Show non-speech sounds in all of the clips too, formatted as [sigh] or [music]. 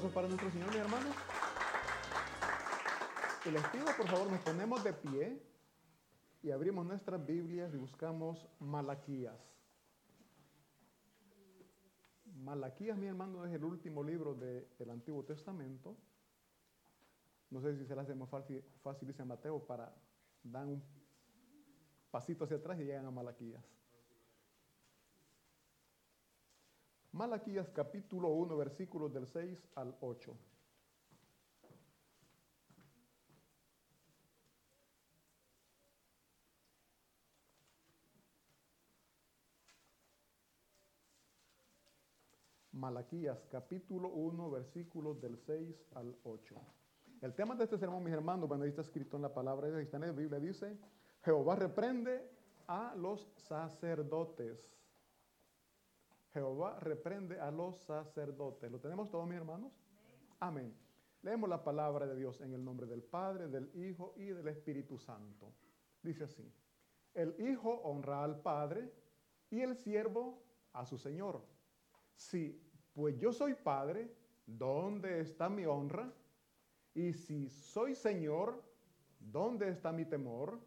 para nuestro Señor, mi hermano. Y les pido, por favor, nos ponemos de pie y abrimos nuestras Biblias y buscamos Malaquías. Malaquías, mi hermano, es el último libro del Antiguo Testamento. No sé si se le hace más fácil, fácil dice Mateo, para dar un pasito hacia atrás y llegan a Malaquías. Malaquías capítulo 1, versículos del 6 al 8. Malaquías capítulo 1, versículos del 6 al 8. El tema de este sermón, mis hermanos, cuando está escrito en la palabra de está en la Biblia, dice, Jehová reprende a los sacerdotes Jehová reprende a los sacerdotes. ¿Lo tenemos todos, mis hermanos? Amén. Leemos la palabra de Dios en el nombre del Padre, del Hijo y del Espíritu Santo. Dice así, el Hijo honra al Padre y el siervo a su Señor. Si pues yo soy Padre, ¿dónde está mi honra? Y si soy Señor, ¿dónde está mi temor?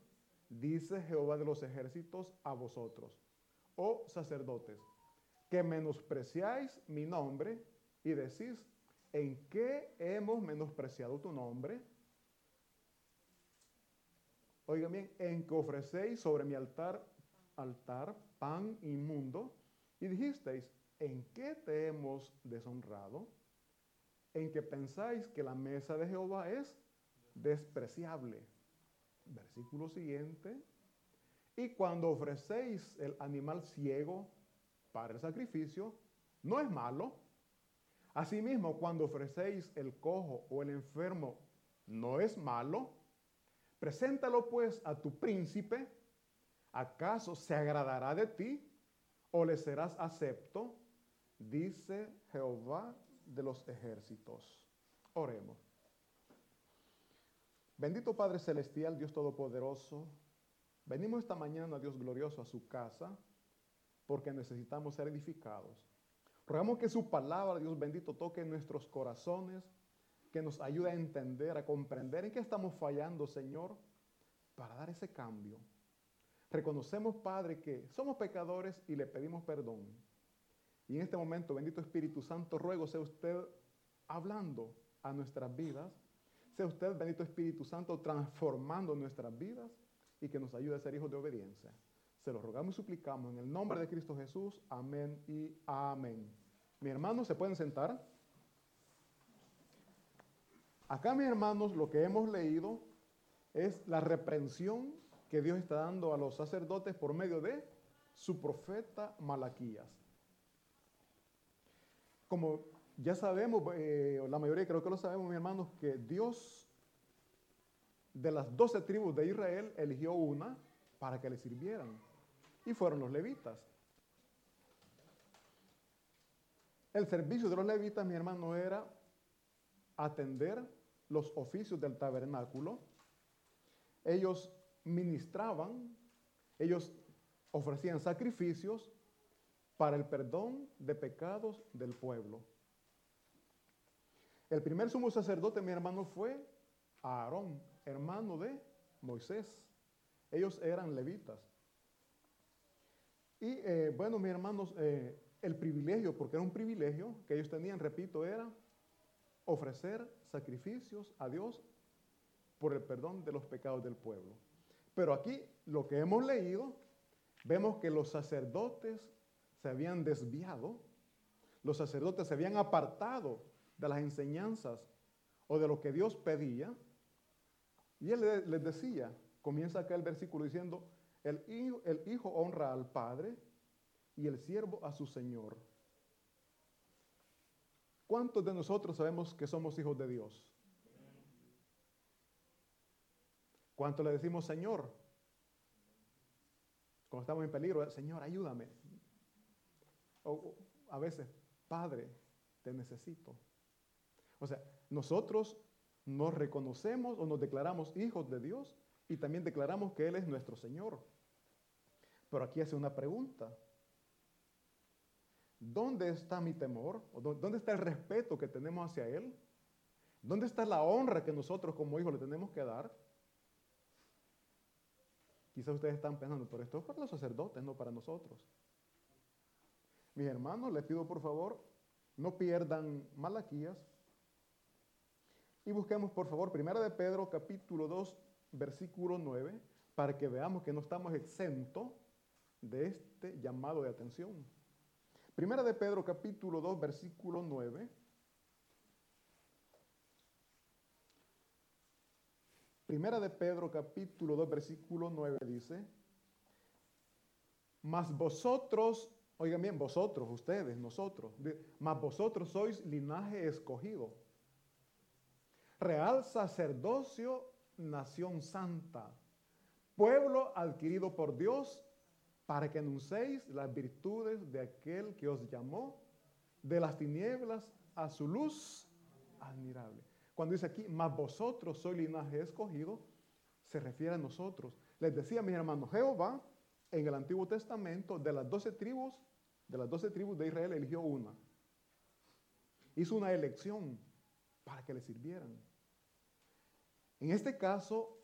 Dice Jehová de los ejércitos a vosotros, oh sacerdotes que menospreciáis mi nombre y decís, ¿en qué hemos menospreciado tu nombre? Oigan bien, en que ofrecéis sobre mi altar, altar pan inmundo y dijisteis, ¿en qué te hemos deshonrado? En que pensáis que la mesa de Jehová es despreciable. Versículo siguiente. Y cuando ofrecéis el animal ciego para el sacrificio, no es malo. Asimismo, cuando ofrecéis el cojo o el enfermo, no es malo. Preséntalo pues a tu príncipe. ¿Acaso se agradará de ti o le serás acepto? Dice Jehová de los ejércitos. Oremos. Bendito Padre Celestial, Dios Todopoderoso, venimos esta mañana, Dios glorioso, a su casa porque necesitamos ser edificados. Rogamos que su palabra, Dios bendito, toque nuestros corazones, que nos ayude a entender, a comprender en qué estamos fallando, Señor, para dar ese cambio. Reconocemos, Padre, que somos pecadores y le pedimos perdón. Y en este momento, bendito Espíritu Santo, ruego sea usted hablando a nuestras vidas, sea usted, bendito Espíritu Santo, transformando nuestras vidas y que nos ayude a ser hijos de obediencia. Se lo rogamos y suplicamos en el nombre de Cristo Jesús. Amén y amén. Mis hermanos, ¿se pueden sentar? Acá, mis hermanos, lo que hemos leído es la reprensión que Dios está dando a los sacerdotes por medio de su profeta Malaquías. Como ya sabemos, eh, la mayoría creo que lo sabemos, mis hermanos, que Dios de las doce tribus de Israel eligió una para que le sirvieran. Y fueron los levitas. El servicio de los levitas, mi hermano, era atender los oficios del tabernáculo. Ellos ministraban, ellos ofrecían sacrificios para el perdón de pecados del pueblo. El primer sumo sacerdote, mi hermano, fue Aarón, hermano de Moisés. Ellos eran levitas. Y eh, bueno, mis hermanos, eh, el privilegio, porque era un privilegio que ellos tenían, repito, era ofrecer sacrificios a Dios por el perdón de los pecados del pueblo. Pero aquí lo que hemos leído, vemos que los sacerdotes se habían desviado, los sacerdotes se habían apartado de las enseñanzas o de lo que Dios pedía. Y él les decía, comienza acá el versículo diciendo, el hijo, el hijo honra al padre y el siervo a su señor. ¿Cuántos de nosotros sabemos que somos hijos de Dios? ¿Cuánto le decimos Señor? Cuando estamos en peligro, Señor, ayúdame. O, a veces, Padre, te necesito. O sea, nosotros nos reconocemos o nos declaramos hijos de Dios y también declaramos que Él es nuestro Señor. Pero aquí hace una pregunta. ¿Dónde está mi temor? ¿Dónde está el respeto que tenemos hacia Él? ¿Dónde está la honra que nosotros como hijos le tenemos que dar? Quizás ustedes están pensando, pero esto es para los sacerdotes, no para nosotros. Mis hermanos, les pido por favor, no pierdan Malaquías. Y busquemos por favor Primera de Pedro capítulo 2, versículo 9, para que veamos que no estamos exentos de este llamado de atención. Primera de Pedro capítulo 2, versículo 9. Primera de Pedro capítulo 2 versículo 9 dice, mas vosotros, oigan bien, vosotros, ustedes, nosotros, mas vosotros sois linaje escogido, real sacerdocio, nación santa, pueblo adquirido por Dios, para que anunciéis las virtudes de aquel que os llamó de las tinieblas a su luz admirable. Cuando dice aquí, mas vosotros sois linaje escogido, se refiere a nosotros. Les decía mis hermanos, Jehová en el Antiguo Testamento, de las doce tribus, de las doce tribus de Israel, eligió una. Hizo una elección para que le sirvieran. En este caso,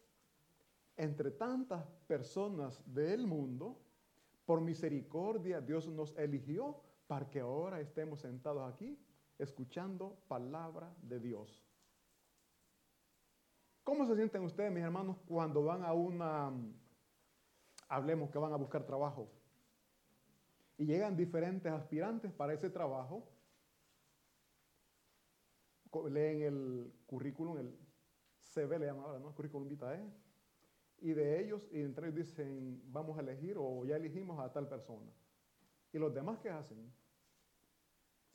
entre tantas personas del mundo, por misericordia Dios nos eligió para que ahora estemos sentados aquí escuchando palabra de Dios. ¿Cómo se sienten ustedes, mis hermanos, cuando van a una, hablemos que van a buscar trabajo, y llegan diferentes aspirantes para ese trabajo? Leen el currículum, el CV le llaman ahora, ¿no? Currículum vitae. Y de ellos, y entre ellos dicen, vamos a elegir o ya elegimos a tal persona. ¿Y los demás qué hacen?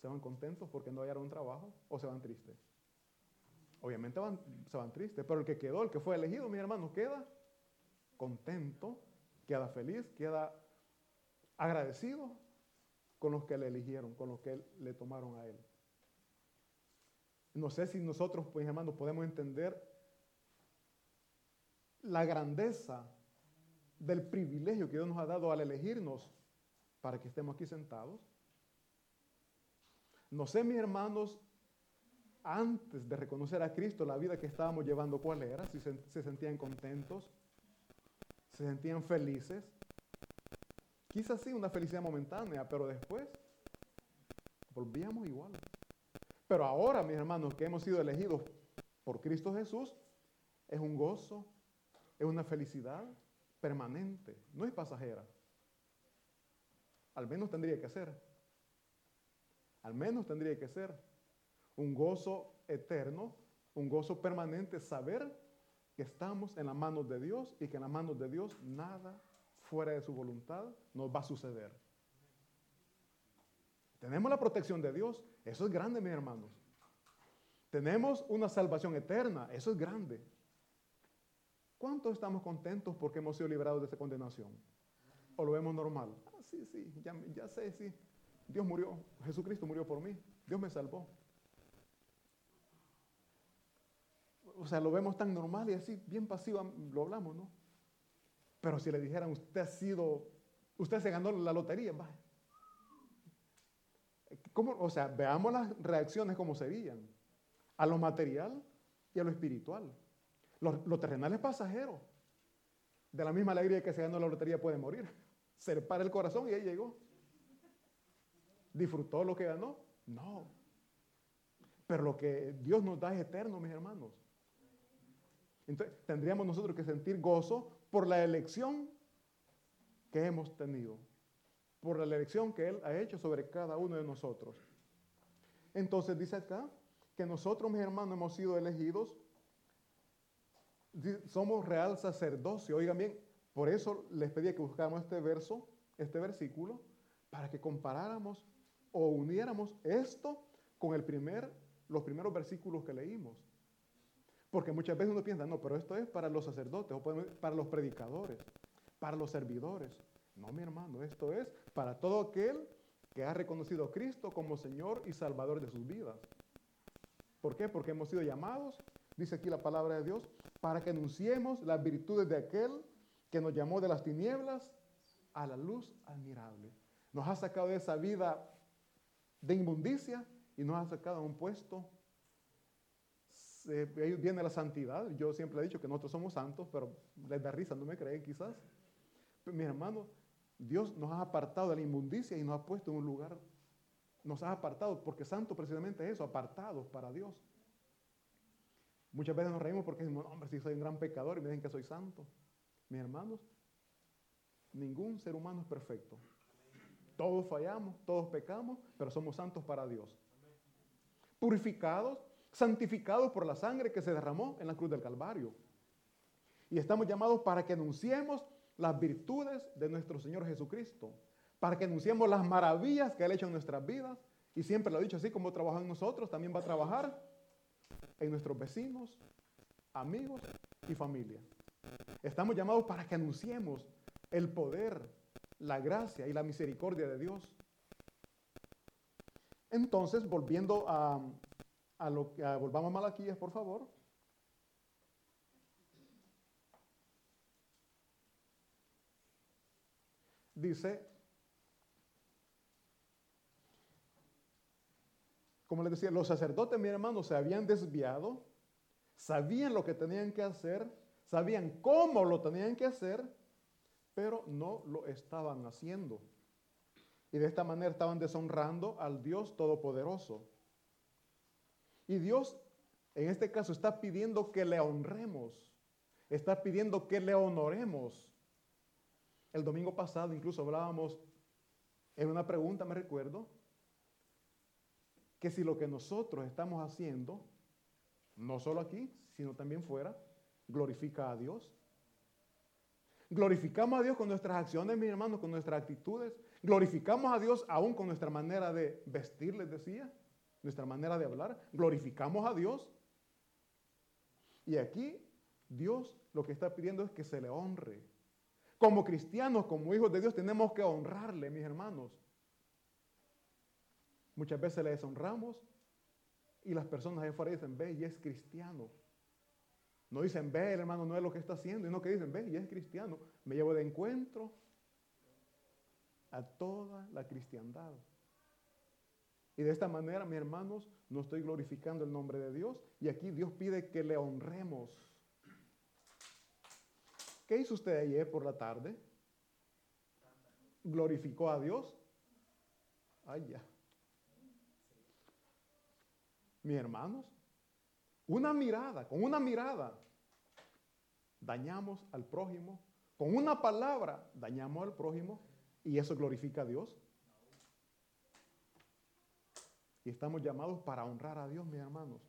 ¿Se van contentos porque no hallaron un trabajo o se van tristes? Obviamente se van tristes, pero el que quedó, el que fue elegido, mi hermano, queda contento, queda feliz, queda agradecido con los que le eligieron, con los que le tomaron a él. No sé si nosotros, pues hermanos, podemos entender la grandeza del privilegio que Dios nos ha dado al elegirnos para que estemos aquí sentados. No sé, mis hermanos, antes de reconocer a Cristo, la vida que estábamos llevando, ¿cuál era? Si se, se sentían contentos, se sentían felices. Quizás sí, una felicidad momentánea, pero después volvíamos igual. Pero ahora, mis hermanos, que hemos sido elegidos por Cristo Jesús, es un gozo, es una felicidad permanente, no es pasajera. Al menos tendría que ser. Al menos tendría que ser un gozo eterno, un gozo permanente, saber que estamos en las manos de Dios y que en las manos de Dios nada fuera de su voluntad nos va a suceder. Tenemos la protección de Dios, eso es grande, mis hermanos. Tenemos una salvación eterna, eso es grande. ¿Cuántos estamos contentos porque hemos sido liberados de esa condenación? ¿O lo vemos normal? Ah, sí, sí, ya, sé, sí. Dios murió, Jesucristo murió por mí, Dios me salvó. O sea, lo vemos tan normal y así, bien pasivo, lo hablamos, ¿no? Pero si le dijeran, usted ha sido, usted se ganó la lotería, va. ¿Cómo? O sea, veamos las reacciones como serían. A lo material y a lo espiritual. Lo, terrenal es pasajero. De la misma alegría que se ganó la lotería puede morir. [laughs] Se le para el corazón y ahí llegó. ¿Disfrutó lo que ganó? No. Pero lo que Dios nos da es eterno, mis hermanos. Entonces, tendríamos nosotros que sentir gozo por la elección que hemos tenido, por la elección que Él ha hecho sobre cada uno de nosotros. Entonces dice acá que nosotros, mis hermanos, hemos sido elegidos somos real sacerdocio. Oigan bien, por eso les pedía que buscáramos este verso, este versículo, para que comparáramos o uniéramos esto con el primer, los primeros versículos que leímos. Porque muchas veces uno piensa, no, pero esto es para los sacerdotes, o para los predicadores, para los servidores. No, mi hermano, esto es para todo aquel que ha reconocido a Cristo como Señor y Salvador de sus vidas. ¿Por qué? Porque hemos sido llamados, dice aquí la palabra de Dios, para que anunciemos las virtudes de aquel que nos llamó de las tinieblas a la luz admirable. Nos ha sacado de esa vida de inmundicia y nos ha sacado a un puesto. ahí viene la santidad. Yo siempre he dicho que nosotros somos santos, pero les da risa, no me creen quizás. Pero, mis hermanos, Dios nos ha apartado de la inmundicia y nos ha puesto en un lugar. Nos ha apartado, porque santo precisamente es eso, apartados para Dios. Muchas veces nos reímos porque decimos, hombre, si soy un gran pecador y me dicen que soy santo. Mis hermanos, ningún ser humano es perfecto. Todos fallamos, todos pecamos, pero somos santos para Dios. Purificados, santificados por la sangre que se derramó en la cruz del Calvario. Y estamos llamados para que anunciemos las virtudes de nuestro Señor Jesucristo, para que anunciemos las maravillas que Él ha hecho en nuestras vidas. Y siempre lo he dicho así, como trabaja en nosotros, también va a trabajar en nuestros vecinos, amigos y familia. Estamos llamados para que anunciemos el poder, la gracia y la misericordia de Dios. Entonces, volviendo a, lo que volvamos a Malaquías, por favor. Dice como les decía, los sacerdotes, mi hermano, se habían desviado, sabían lo que tenían que hacer, sabían cómo lo tenían que hacer, pero no lo estaban haciendo. Y de esta manera estaban deshonrando al Dios Todopoderoso. Y Dios, en este caso, está pidiendo que le honremos, está pidiendo que le honoremos. El domingo pasado incluso hablábamos en una pregunta, me recuerdo, que si lo que nosotros estamos haciendo, no solo aquí, sino también fuera, glorifica a Dios. Glorificamos a Dios con nuestras acciones, mis hermanos, con nuestras actitudes. Glorificamos a Dios aún con nuestra manera de vestir, les decía, nuestra manera de hablar. Glorificamos a Dios. Y aquí Dios lo que está pidiendo es que se le honre. Como cristianos, como hijos de Dios, tenemos que honrarle, mis hermanos. Muchas veces le deshonramos y las personas de afuera dicen, ve, y es cristiano. No dicen, ve, el hermano no es lo que está haciendo, no que dicen, ve, y es cristiano. Me llevo de encuentro a toda la cristiandad. Y de esta manera, mis hermanos, no estoy glorificando el nombre de Dios. Y aquí Dios pide que le honremos. ¿Qué hizo usted ayer por la tarde? ¿Glorificó a Dios? Ay, ya. Mis hermanos, una mirada, con una mirada, dañamos al prójimo. Con una palabra, dañamos al prójimo. ¿Y eso glorifica a Dios? Y estamos llamados para honrar a Dios, mis hermanos.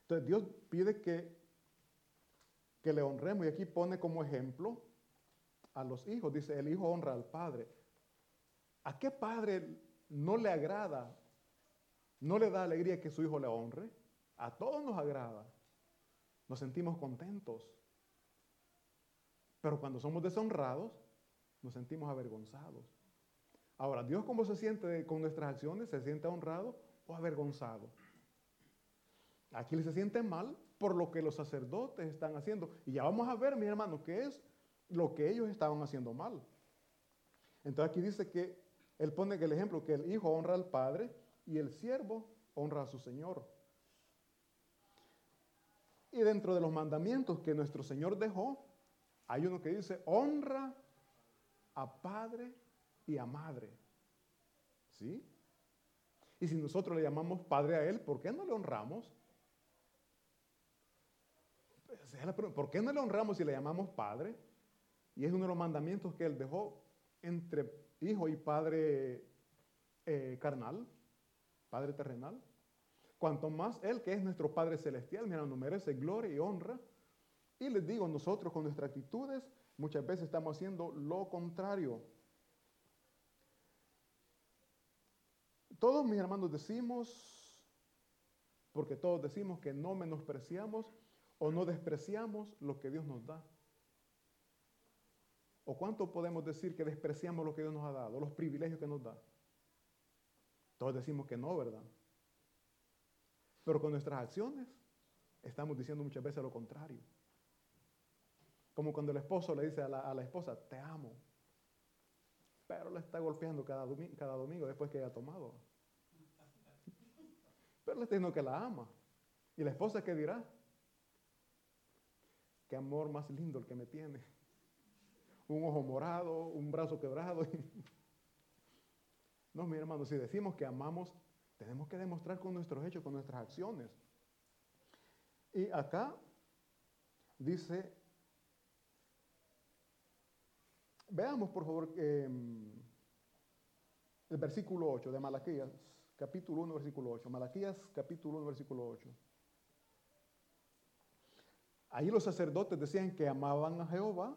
Entonces Dios pide que, que le honremos y aquí pone como ejemplo a los hijos. Dice, el hijo honra al padre. ¿A qué padre no le agrada, no le da alegría que su hijo le honre? A todos nos agrada. Nos sentimos contentos. Pero cuando somos deshonrados, nos sentimos avergonzados. Ahora, Dios cómo se siente con nuestras acciones? ¿Se siente honrado o avergonzado? Aquí se siente mal por lo que los sacerdotes están haciendo. Y ya vamos a ver, mi hermano, qué es lo que ellos estaban haciendo mal. Entonces aquí dice que él pone el ejemplo que el hijo honra al padre y el siervo honra a su señor. Y dentro de los mandamientos que nuestro Señor dejó, hay uno que dice, honra a padre y a madre. ¿Sí? Y si nosotros le llamamos padre a él, ¿por qué no le honramos? ¿Por qué no le honramos si le llamamos padre? Y es uno de los mandamientos que él dejó entre hijo y padre eh, carnal, padre terrenal. Cuanto más él, que es nuestro Padre Celestial, mira, nos merece gloria y honra. Y les digo, nosotros con nuestras actitudes muchas veces estamos haciendo lo contrario. Todos mis hermanos decimos, porque todos decimos que no menospreciamos o no despreciamos lo que Dios nos da. ¿O cuánto podemos decir que despreciamos lo que Dios nos ha dado, los privilegios que nos da? Todos decimos que no, ¿verdad? Pero con nuestras acciones estamos diciendo muchas veces lo contrario. Como cuando el esposo le dice a la, esposa, te amo. Pero le está golpeando cada, cada domingo después que haya tomado. Pero le está diciendo que la ama. ¿Y la esposa qué dirá? Qué amor más lindo el que me tiene. Un ojo morado, un brazo quebrado. [laughs] no, mi hermano, si decimos que amamos, tenemos que demostrar con nuestros hechos, con nuestras acciones. Y acá dice, veamos por favor em, el versículo 8 de Malaquías, capítulo 1, versículo 8. Malaquías, capítulo 1, versículo 8. Ahí los sacerdotes decían que amaban a Jehová,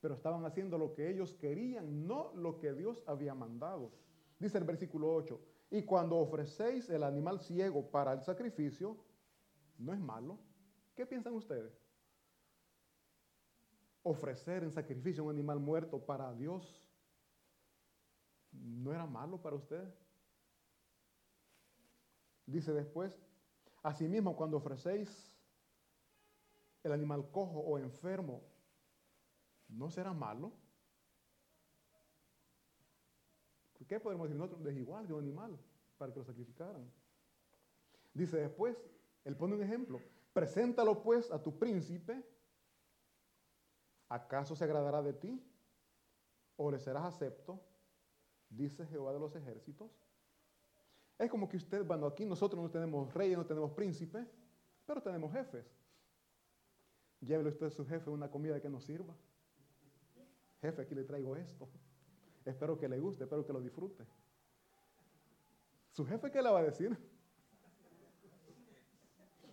pero estaban haciendo lo que ellos querían, no lo que Dios había mandado. Dice el versículo 8, y cuando ofrecéis el animal ciego para el sacrificio, no es malo. ¿Qué piensan ustedes? Ofrecer en sacrificio un animal muerto para Dios, ¿no era malo para ustedes? Dice después, asimismo cuando ofrecéis el animal cojo o enfermo, ¿no será malo? ¿Por qué podemos decir nosotros? Es igual de un animal para que lo sacrificaran. Dice después, él pone un ejemplo. Preséntalo pues a tu príncipe. ¿Acaso se agradará de ti? ¿O le serás acepto? Dice Jehová de los ejércitos. Es como que usted, bueno, aquí nosotros no tenemos reyes, no tenemos príncipes, pero tenemos jefes. Llévele usted a su jefe una comida que nos sirva. Jefe, aquí le traigo esto. Espero que le guste, espero que lo disfrute. ¿Su jefe qué le va a decir?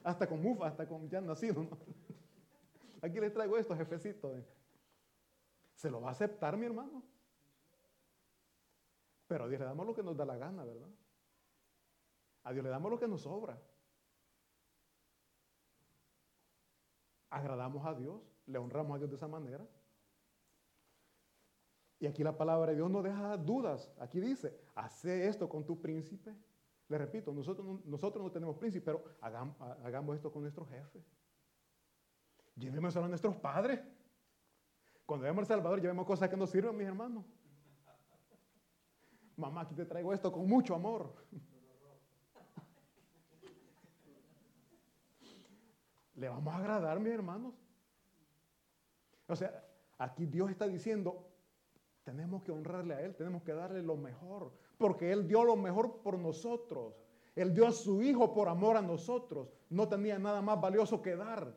Hasta con mufa, hasta con ya nacido. Aquí le traigo esto, jefecito. ¿Se lo va a aceptar, mi hermano? Pero a Dios le damos lo que nos da la gana, ¿verdad? A Dios le damos lo que nos sobra. agradamos a Dios, le honramos a Dios de esa manera. Y aquí la palabra de Dios no deja dudas. Aquí dice, hace esto con tu príncipe. Le repito, nosotros, nosotros no tenemos príncipe, pero hagamos, esto con nuestro jefe. Llevemos a nuestros padres. Cuando vemos al Salvador, llevemos cosas que nos sirven, mis hermanos. mamá, aquí te traigo esto con mucho amor. ¿Le vamos a agradar, mis hermanos? O sea, aquí Dios está diciendo, tenemos que honrarle a Él, tenemos que darle lo mejor, porque Él dio lo mejor por nosotros. Él dio a su Hijo por amor a nosotros. No tenía nada más valioso que dar.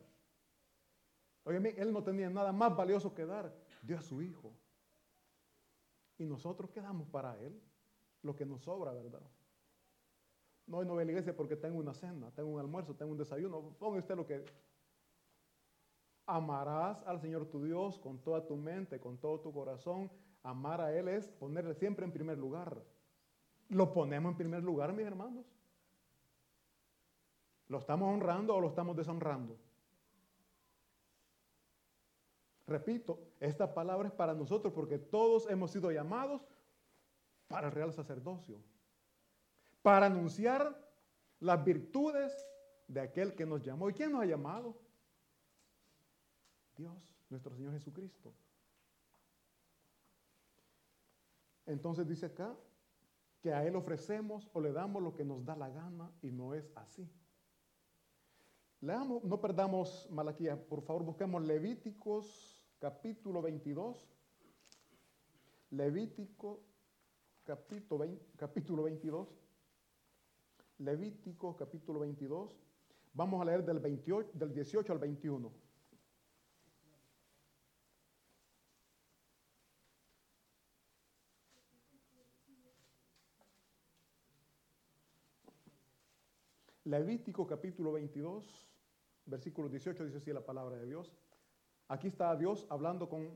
Oye, Él no tenía nada más valioso que dar. Dio a su Hijo. Y nosotros quedamos para Él lo que nos sobra, ¿verdad? No, no voy a la iglesia porque tengo una cena, tengo un almuerzo, tengo un desayuno. Ponga usted lo que... Amarás al Señor tu Dios con toda tu mente, con todo tu corazón. Amar a Él es ponerle siempre en primer lugar. ¿Lo ponemos en primer lugar, mis hermanos? ¿Lo estamos honrando o lo estamos deshonrando? Repito, esta palabra es para nosotros porque todos hemos sido llamados para el real sacerdocio, para anunciar las virtudes de aquel que nos llamó. ¿Y quién nos ha llamado? Dios, nuestro Señor Jesucristo. Entonces dice acá que a Él ofrecemos o le damos lo que nos da la gana y no es así. Leamos, no perdamos Malaquía, por favor busquemos Levíticos capítulo 22. Levítico capítulo, 20, capítulo 22. Levítico capítulo 22. Vamos a leer del, 28, del 18 al 21. Levítico capítulo 22, versículo 18 dice así la palabra de Dios. Aquí está Dios hablando con...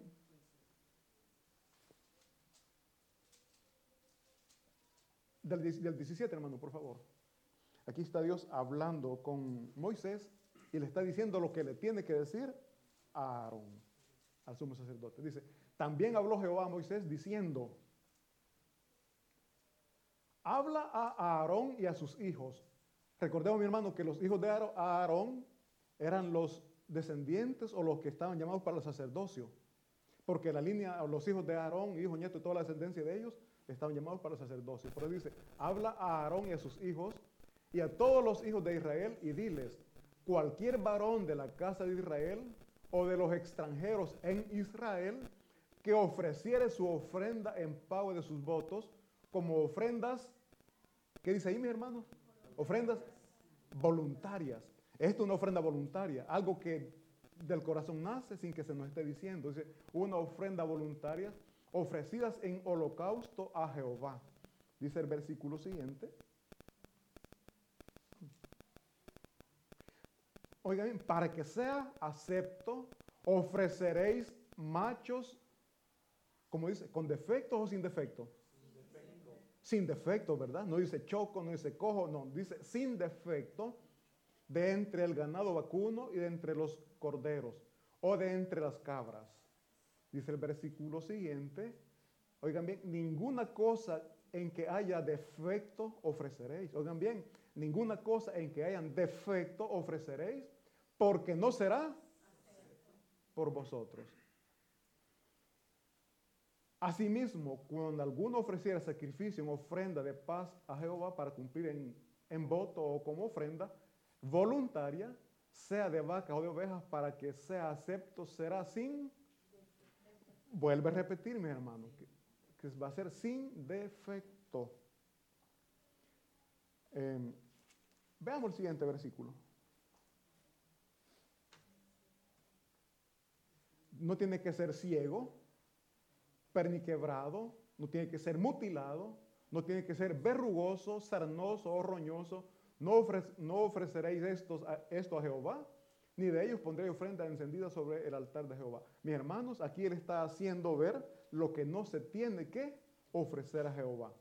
Del, 17, hermano, por favor. Aquí está Dios hablando con Moisés y le está diciendo lo que le tiene que decir a Aarón, al sumo sacerdote. Dice, también habló Jehová a Moisés diciendo, habla a Aarón y a sus hijos. Recordemos, mi hermano, que los hijos de Aarón eran los descendientes o los que estaban llamados para el sacerdocio. Porque la línea, los hijos de Aarón, hijo, nieto y toda la descendencia de ellos, estaban llamados para el sacerdocio. Por eso dice, habla a Aarón y a sus hijos y a todos los hijos de Israel y diles, cualquier varón de la casa de Israel o de los extranjeros en Israel que ofreciere su ofrenda en pago de sus votos como ofrendas, ¿qué dice ahí mi hermano? Ofrendas voluntarias. Esto es una ofrenda voluntaria, algo que del corazón nace sin que se nos esté diciendo. Dice, una ofrenda voluntaria ofrecidas en holocausto a Jehová. Dice el versículo siguiente. Oigan, para que sea acepto, ofreceréis machos, como dice, con defectos o sin defecto. Sin defecto. ¿verdad? No dice choco, no dice cojo, no, dice sin defecto de entre el ganado vacuno y de entre los corderos, o de entre las cabras. Dice el versículo siguiente, oigan bien, ninguna cosa en que haya defecto ofreceréis. Oigan bien, ninguna cosa en que haya defecto ofreceréis, porque no será por vosotros. Asimismo, cuando alguno ofreciera sacrificio en ofrenda de paz a Jehová para cumplir en, en voto o como ofrenda, voluntaria, sea de vacas o de ovejas, para que sea acepto, será sin, vuelve a repetir, mi hermano, que, va a ser sin defecto. Em, veamos el siguiente versículo. No tiene que ser ciego, perniquebrado, no tiene que ser mutilado, no tiene que ser verrugoso, sarnoso o roñoso, no, ofreceréis esto a Jehová, ni de ellos pondréis ofrenda encendida sobre el altar de Jehová. Mis hermanos, aquí él está haciendo ver lo que no se tiene que ofrecer a Jehová.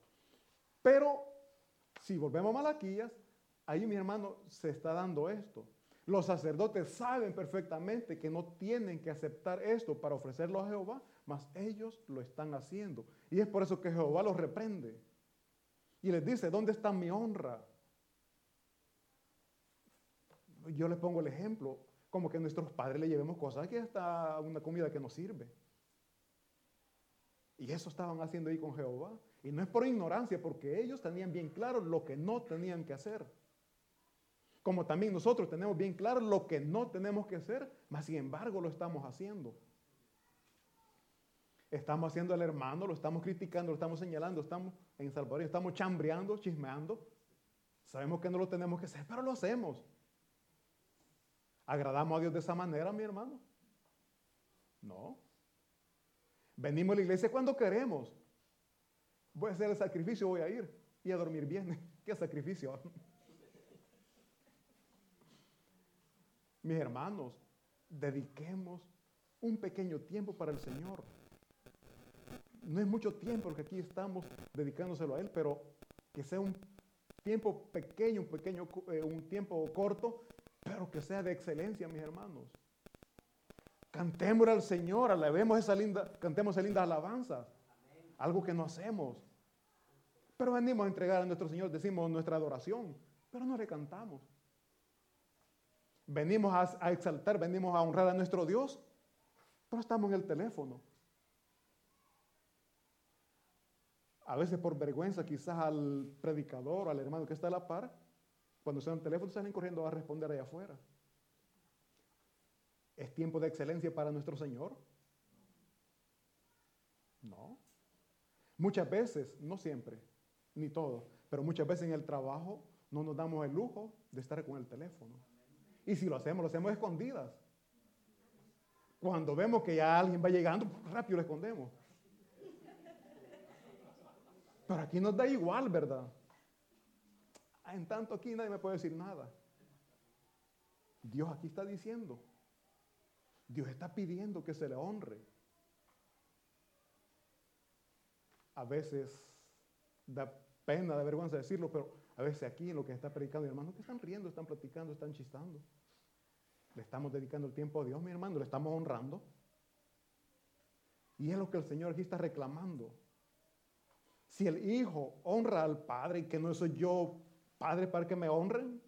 Pero si volvemos a Malaquías, ahí mi hermano se está dando esto. Los sacerdotes saben perfectamente que no tienen que aceptar esto para ofrecerlo a Jehová, mas ellos lo están haciendo. Y es por eso que Jehová los reprende. Y les dice, ¿dónde está mi honra? yo les pongo el ejemplo, como que a nuestros padres le llevemos cosas que está una comida que nos sirve. Y eso estaban haciendo ahí con Jehová. Y no es por ignorancia, porque ellos tenían bien claro lo que no tenían que hacer. Como también nosotros tenemos bien claro lo que no tenemos que hacer, mas sin embargo lo estamos haciendo. Estamos haciendo al hermano, lo estamos criticando, lo estamos señalando, estamos en Salvador, estamos chambreando, chismeando. Sabemos que no lo tenemos que hacer, pero lo hacemos. ¿Agradamos a Dios de esa manera, mi hermano? No. Venimos a la iglesia cuando queremos. Voy a hacer el sacrificio, voy a ir y a dormir bien. [laughs] ¿Qué sacrificio? [laughs] Mis hermanos, dediquemos un pequeño tiempo para el Señor. No es mucho tiempo que aquí estamos dedicándoselo a Él, pero que sea un tiempo pequeño, un pequeño, eh, un tiempo corto, pero que sea de excelencia, mis hermanos. Cantemos al Señor, alabemos esa linda, cantemos esa linda alabanza. Algo que no hacemos. Pero venimos a entregar a nuestro Señor, decimos nuestra adoración, pero no le cantamos. Venimos a, exaltar, venimos a honrar a nuestro Dios, pero estamos en el teléfono. A veces por vergüenza quizás al predicador, al hermano que está a la par, cuando en el teléfono salen corriendo a responder allá afuera. ¿Es tiempo de excelencia para nuestro Señor? No. Muchas veces, no siempre, ni todo, pero muchas veces en el trabajo no nos damos el lujo de estar con el teléfono. Y si lo hacemos, lo hacemos escondidas. Cuando vemos que ya alguien va llegando, rápido lo escondemos. Pero aquí nos da igual, ¿verdad? En tanto aquí nadie me puede decir nada. Dios aquí está diciendo, Dios está pidiendo que se le honre. A veces da pena, da vergüenza decirlo, pero a veces aquí en lo que está predicando, mi hermano, que están riendo, están platicando, están chistando. Le estamos dedicando el tiempo a Dios, mi hermano, le estamos honrando. Y es lo que el Señor aquí está reclamando. Si el hijo honra al padre, que no soy yo padre para que me honren.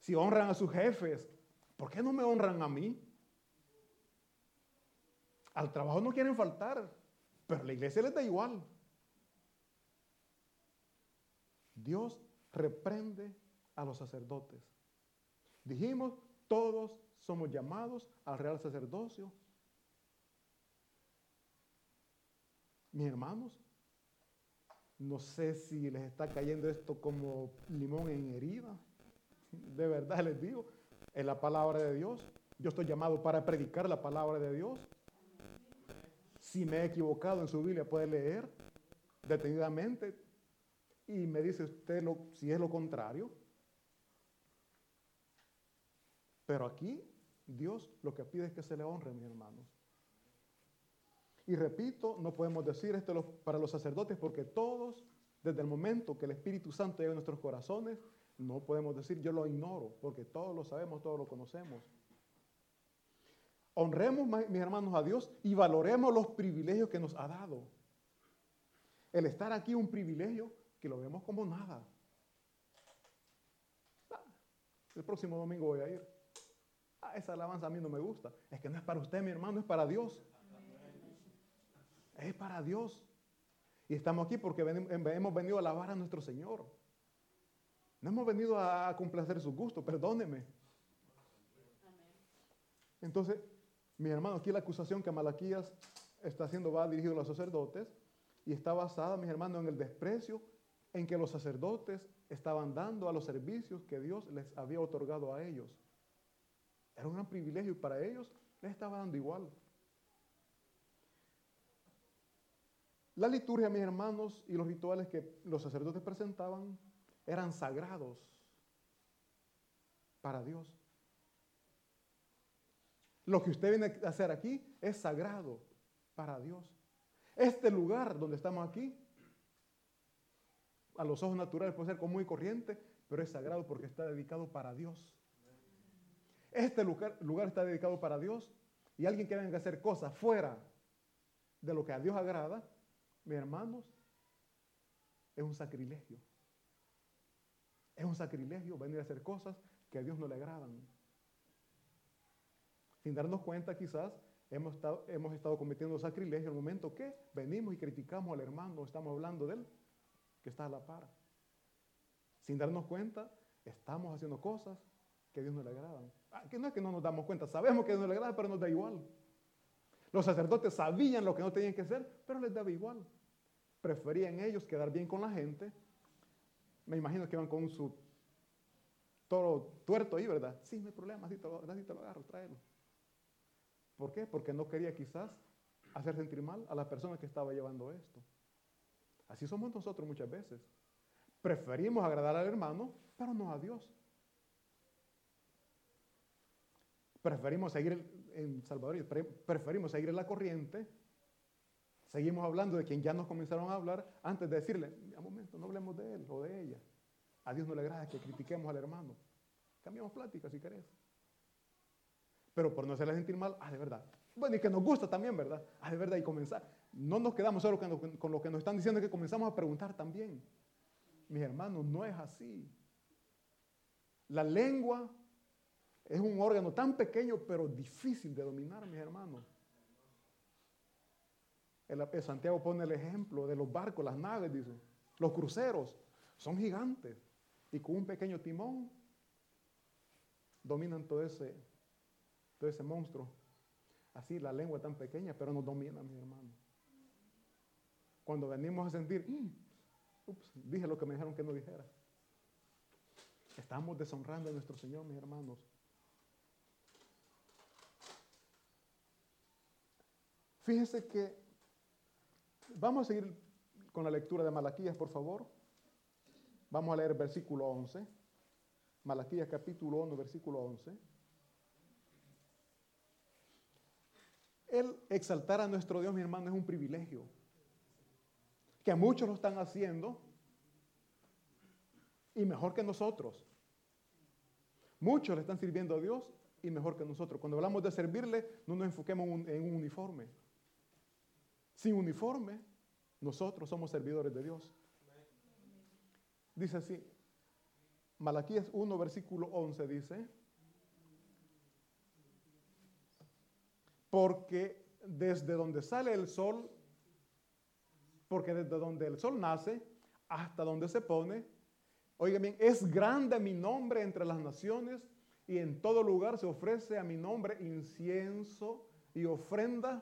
Si honran a sus jefes, ¿por qué no me honran a mí? Al trabajo no quieren faltar, pero a la iglesia les da igual. Dios reprende a los sacerdotes. Dijimos, todos somos llamados al real sacerdocio. Mis hermanos, no sé si les está cayendo esto como limón en herida. De verdad les digo, es la palabra de Dios. Yo estoy llamado para predicar la palabra de Dios. Si me he equivocado en su Biblia, puede leer detenidamente y me dice usted lo, si es lo contrario. Pero aquí Dios lo que pide es que se le honre, mis hermanos. Y repito, no podemos decir esto para los sacerdotes porque todos, desde el momento que el Espíritu Santo llega a nuestros corazones, no podemos decir yo lo ignoro porque todos lo sabemos, todos lo conocemos. Honremos, mis hermanos, a Dios y valoremos los privilegios que nos ha dado. El estar aquí es un privilegio que lo vemos como nada. Ah, el próximo domingo voy a ir. Ah, esa alabanza a mí no me gusta. Es que no es para usted, mi hermano, es para Dios. Es para Dios. Y estamos aquí porque hemos venido a alabar a nuestro Señor. No hemos venido a complacer su gusto, perdóneme. Entonces, mi hermano, aquí la acusación que Malaquías está haciendo va dirigido a los sacerdotes y está basada, mis hermanos, en el desprecio en que los sacerdotes estaban dando a los servicios que Dios les había otorgado a ellos. Era un gran privilegio y para ellos les estaba dando igual. La liturgia, mis hermanos, y los rituales que los sacerdotes presentaban eran sagrados para Dios. Lo que usted viene a hacer aquí es sagrado para Dios. Este lugar donde estamos aquí, a los ojos naturales puede ser como muy corriente, pero es sagrado porque está dedicado para Dios. Este lugar, lugar está dedicado para Dios y alguien que venga a hacer cosas fuera de lo que a Dios agrada, mis hermanos, es un sacrilegio. Es un sacrilegio venir a hacer cosas que a Dios no le agradan sin darnos cuenta quizás, hemos estado, hemos estado cometiendo sacrilegio en el momento que venimos y criticamos al hermano, estamos hablando de él, que está a la par. Sin darnos cuenta, estamos haciendo cosas que a Dios no le agradan. Ah, que no es que no nos damos cuenta, sabemos que a Dios no le agrada, pero nos da igual. Los sacerdotes sabían lo que no tenían que hacer, pero les daba igual. Preferían ellos quedar bien con la gente. Me imagino que iban con su toro tuerto ahí, ¿verdad? Sí, no hay problema, así lo, así te lo agarro, tráelo. ¿Por qué? Porque no quería quizás hacer sentir mal a la persona que estaba llevando esto. Así somos nosotros muchas veces. Preferimos agradar al hermano, pero no a Dios. Preferimos seguir en Salvador, preferimos seguir la corriente. Seguimos hablando de quien ya nos comenzaron a hablar antes de decirle, un momento, no hablemos de él o de ella. A Dios no le agrada que critiquemos al hermano. Cambiamos plática si querés. Pero por no hacerle sentir mal, ah, de verdad. Bueno, y que nos gusta también, ¿verdad? Ah, de verdad, y comenzar. No nos quedamos solo con lo que nos están diciendo, que comenzamos a preguntar también. Mis hermanos, no es así. La lengua es un órgano tan pequeño, pero difícil de dominar, mis hermanos. El, Santiago pone el ejemplo de los barcos, las naves, dice. Los cruceros son gigantes. Y con un pequeño timón dominan todo ese, todo ese monstruo. Así la lengua tan pequeña, pero nos domina, mis hermanos. Cuando venimos a sentir, mm, ups, dije lo que me dijeron que no dijera. Estamos deshonrando a nuestro Señor, mis hermanos. Fíjense que vamos a seguir con la lectura de Malaquías, por favor. Vamos a leer versículo 11. Malaquías capítulo 1, versículo 11. El exaltar a nuestro Dios, mi hermano, es un privilegio. Que a muchos lo están haciendo y mejor que nosotros. Muchos le están sirviendo a Dios y mejor que nosotros. Cuando hablamos de servirle, no nos enfoquemos en un uniforme. Sin uniforme, nosotros somos servidores de Dios. Dice así, Malaquías 1, versículo 11 dice, porque desde donde sale el sol, porque desde donde el sol nace hasta donde se pone, oigan bien, es grande mi nombre entre las naciones y en todo lugar se ofrece a mi nombre incienso y ofrenda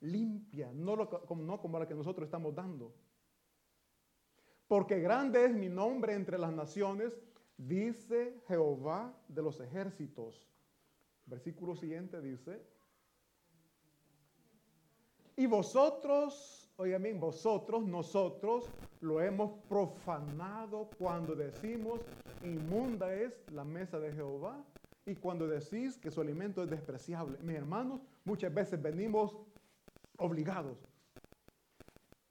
limpia, no, no como la que nosotros estamos dando. Porque grande es mi nombre entre las naciones, dice Jehová de los ejércitos. Versículo siguiente dice, y vosotros, oigan vosotros, nosotros lo hemos profanado cuando decimos, inmunda es la mesa de Jehová, y cuando decís que su alimento es despreciable. Mis hermanos, muchas veces venimos obligados.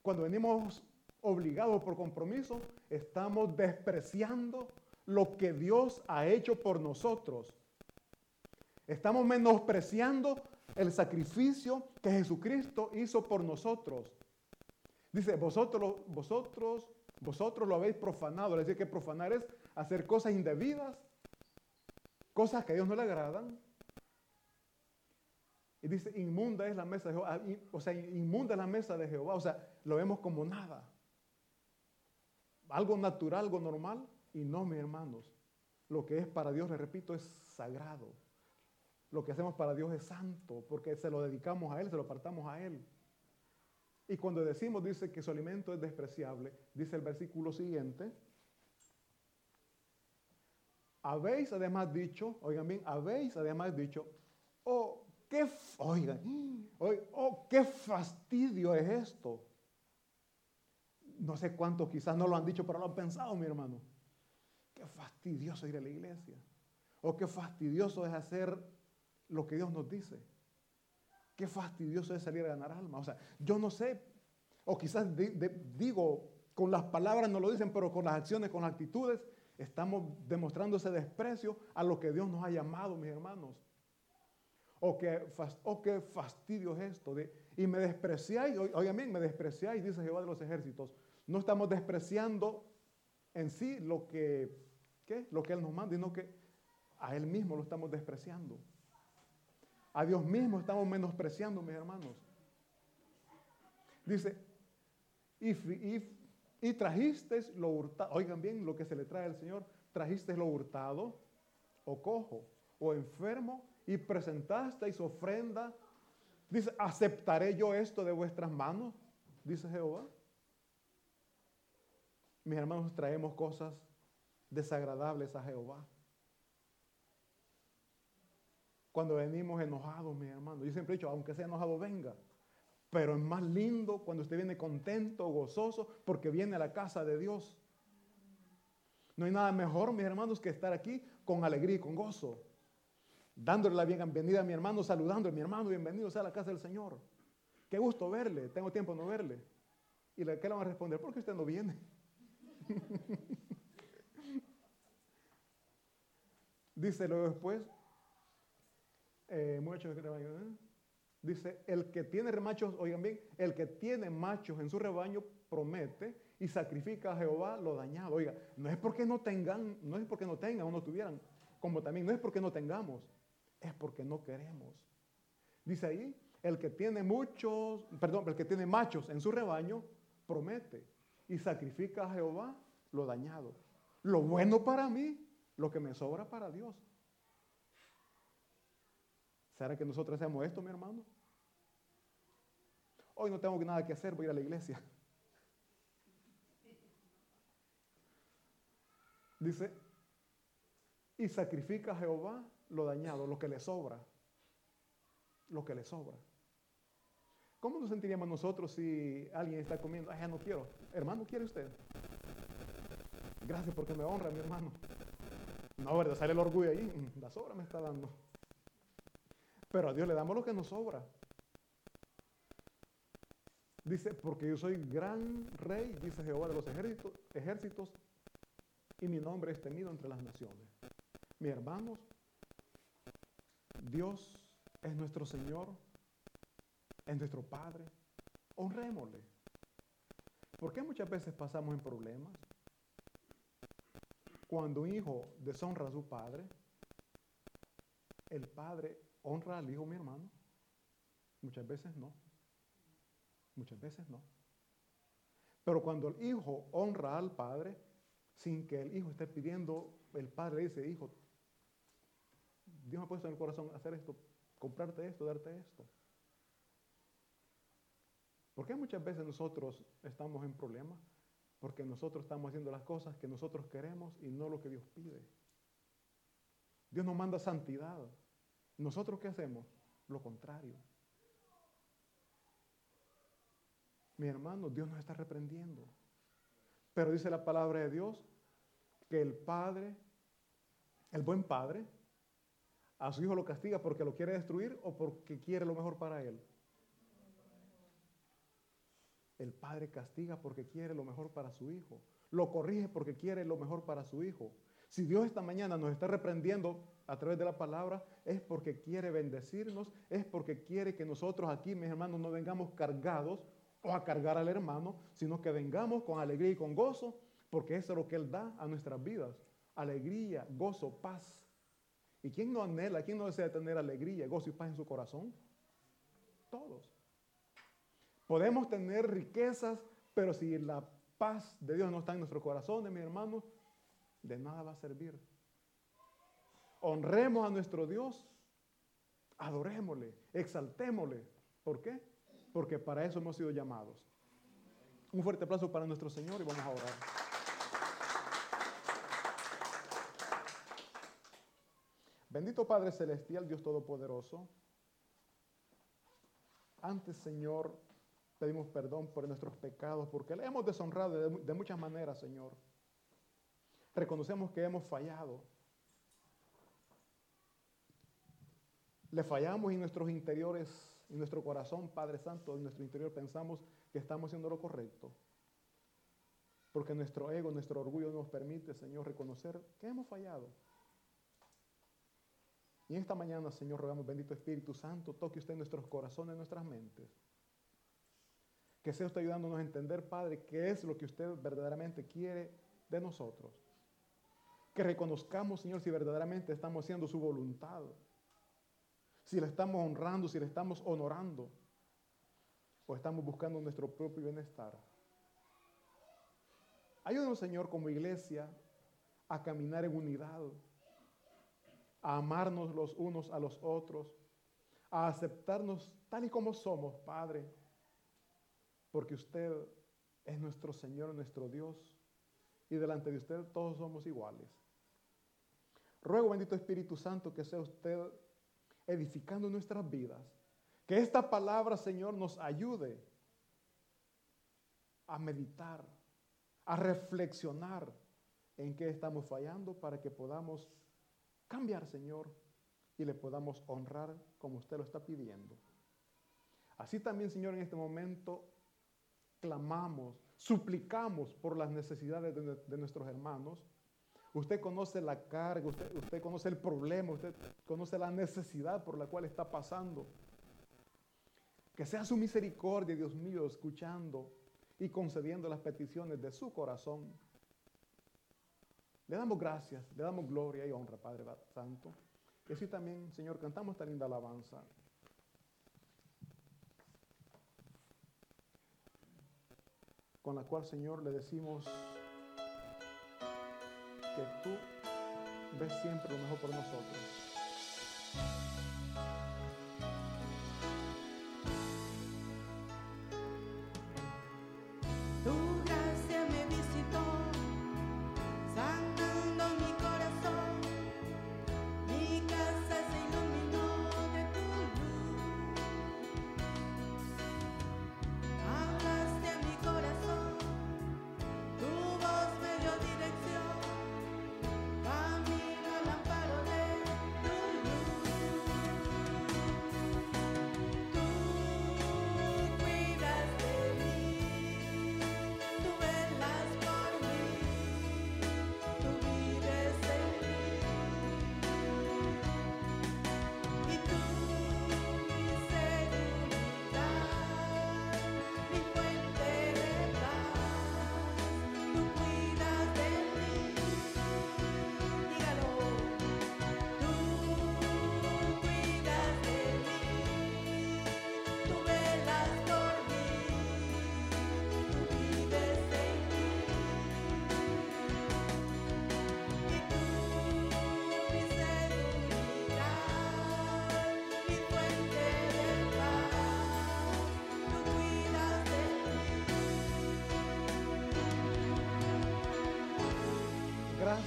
Cuando venimos obligados por compromiso, estamos despreciando lo que Dios ha hecho por nosotros. Estamos menospreciando el sacrificio que Jesucristo hizo por nosotros. Dice, vosotros, vosotros, vosotros lo habéis profanado. Es decir, que profanar es hacer cosas indebidas, cosas que a Dios no le agradan, y dice, inmunda es la mesa de Jehová. Ah, o sea, inmunda es la mesa de Jehová. O sea, lo vemos como nada. Algo natural, algo normal. Y no, mis hermanos. Lo que es para Dios, le repito, es sagrado. Lo que hacemos para Dios es santo, porque se lo dedicamos a Él, se lo apartamos a Él. Y cuando decimos, dice que su alimento es despreciable, dice el versículo siguiente, habéis además dicho, oigan bien, habéis además dicho, oh, qué, oigan, oh, qué fastidio es esto. No sé cuántos quizás no lo han dicho, pero lo han pensado, mi hermano. Qué fastidioso ir a la iglesia. O qué fastidioso es hacer lo que Dios nos dice. Qué fastidioso es salir a ganar alma. O sea, yo no sé, o quizás digo, con las palabras no lo dicen, pero con las acciones, con las actitudes, estamos demostrando ese desprecio a lo que Dios nos ha llamado, mis hermanos. O qué, oh, qué fastidio es esto. De, y me despreciáis, oigan bien, me despreciáis, dice Jehová de los ejércitos. No estamos despreciando en sí lo que, ¿qué? Lo que Él nos manda, sino que a Él mismo lo estamos despreciando. A Dios mismo estamos menospreciando, mis hermanos. Dice, y, y, trajiste lo hurtado. Oigan bien lo que se le trae al Señor. Trajiste lo hurtado, o cojo, o enfermo, y presentasteis ofrenda. Dice, ¿aceptaré yo esto de vuestras manos? Dice Jehová. Mis hermanos, traemos cosas desagradables a Jehová. Cuando venimos enojados, mis hermanos. Yo siempre he dicho, aunque sea enojado, venga. Pero es más lindo cuando usted viene contento, gozoso, porque viene a la casa de Dios. No hay nada mejor, mis hermanos, que estar aquí con alegría y con gozo. Dándole la bienvenida a mi hermano, saludando a mi hermano, bienvenido sea a la casa del Señor. Qué gusto verle, tengo tiempo de no verle. ¿Y qué le van a responder? Porque usted no viene. [laughs] Dice luego después, eh, ¿eh? dice, el que tiene machos, oigan bien, el que tiene machos en su rebaño promete y sacrifica a Jehová lo dañado. Oiga, no es porque no tengan, no es porque no tengan o no tuvieran, como también no es porque no tengamos, es porque no queremos. Dice ahí, el que tiene muchos, perdón, el que tiene machos en su rebaño, promete y sacrifica a Jehová lo dañado. Lo bueno para mí, lo que me sobra para Dios. ¿Será que nosotros hacemos esto, mi hermano? Hoy no tengo nada que hacer, voy a ir a la iglesia. [laughs] Dice, y sacrifica a Jehová lo dañado, lo que le sobra. Lo que le sobra. ¿Cómo nos sentiríamos nosotros si alguien está comiendo? Ay, ya no quiero. Hermano, ¿quiere usted? Gracias porque me honra, mi hermano. No, ¿verdad? Sale el orgullo ahí. Mm, la sobra me está dando. Pero a Dios le damos lo que nos sobra. Dice, porque yo soy gran rey, dice Jehová de los ejércitos, ejércitos, y mi nombre es temido entre las naciones. Mis hermanos, Dios es nuestro Señor, es nuestro Padre. Honrémosle. ¿Por qué muchas veces pasamos en problemas? Cuando un hijo deshonra a su padre, el padre honra al hijo, mi hermano. Muchas veces no. Muchas veces no. Pero cuando el hijo honra al padre, sin que el hijo esté pidiendo, el padre dice, hijo, Dios ha puesto en el corazón hacer esto, comprarte esto, darte esto. ¿Por qué muchas veces nosotros estamos en problemas? Porque nosotros estamos haciendo las cosas que nosotros queremos y no lo que Dios pide. Dios nos manda santidad. ¿Nosotros qué hacemos? Lo contrario. Mi hermano, Dios nos está reprendiendo. Pero dice la palabra de Dios que el Padre, el buen Padre, a su hijo lo castiga porque lo quiere destruir o porque quiere lo mejor para él. El padre castiga porque quiere lo mejor para su hijo. Lo corrige porque quiere lo mejor para su hijo. Si Dios esta mañana nos está reprendiendo a través de la palabra, es porque quiere bendecirnos, es porque quiere que nosotros aquí, mis hermanos, no vengamos cargados o a cargar al hermano, sino que vengamos con alegría y con gozo, porque eso es lo que Él da a nuestras vidas. Alegría, gozo, paz. ¿Y quién no anhela, quién no desea tener alegría, gozo y paz en su corazón? Todos. Podemos tener riquezas, pero si la paz de Dios no está en nuestro corazón, de mi hermano, de nada va a servir. Honremos a nuestro Dios, adorémosle, exaltémosle. ¿Por qué? Porque para eso hemos sido llamados. Un fuerte aplauso para nuestro Señor y vamos a orar. Bendito Padre Celestial, Dios Todopoderoso. Antes, Señor, Pedimos perdón por nuestros pecados, porque le hemos deshonrado de, muchas maneras, Señor. Reconocemos que hemos fallado. Le fallamos en nuestros interiores, en nuestro corazón, Padre Santo, en nuestro interior pensamos que estamos haciendo lo correcto. Porque nuestro ego, nuestro orgullo nos permite, Señor, reconocer que hemos fallado. Y esta mañana, Señor, rogamos, bendito Espíritu Santo, toque usted nuestros corazones, nuestras mentes. Que sea usted ayudándonos a entender, Padre, qué es lo que usted verdaderamente quiere de nosotros. Que reconozcamos, Señor, si verdaderamente estamos haciendo su voluntad. si le estamos honrando, si le estamos honorando, o estamos buscando nuestro propio bienestar. Ayúdanos, Señor, como iglesia, a caminar en unidad, a amarnos los unos a los otros, a aceptarnos tal y como somos, Padre, porque usted es nuestro Señor, nuestro Dios, y delante de usted todos somos iguales. Ruego, bendito Espíritu Santo, que sea usted edificando nuestras vidas. Que esta palabra, Señor, nos ayude a meditar, a reflexionar en qué estamos fallando para que podamos cambiar, Señor, y le podamos honrar como usted lo está pidiendo. Así también, Señor, en este momento clamamos, suplicamos por las necesidades de, nuestros hermanos. Usted conoce la carga, usted, conoce el problema, usted conoce la necesidad por la cual está pasando. Que sea su misericordia, Dios mío, escuchando y concediendo las peticiones de su corazón. Le damos gracias, le damos gloria y honra, Padre Santo. Y así también, Señor, cantamos esta linda alabanza. Con la cual, Señor, le decimos que tú ves siempre lo mejor por nosotros.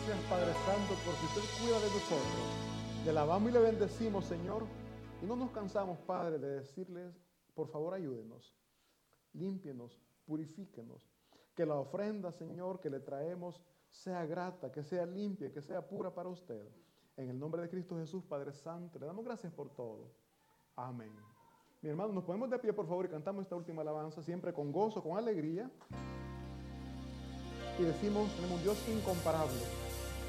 Gracias, Padre Santo, porque usted cuida de nosotros. Le lavamos y le bendecimos, Señor. Y no nos cansamos, Padre, de decirles, por favor, ayúdenos. Límpienos, purifíquenos. Que la ofrenda, Señor, que le traemos sea grata, que sea limpia, que sea pura para usted. En el nombre de Cristo Jesús, Padre Santo, le damos gracias por todo. Amén. Mi hermano, nos ponemos de pie, por favor, y cantamos esta última alabanza siempre con gozo, con alegría y decimos, tenemos un Dios incomparable.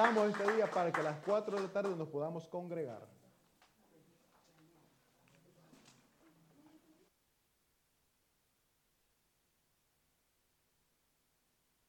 Invitamos este día para que a las 4 de la tarde nos podamos congregar.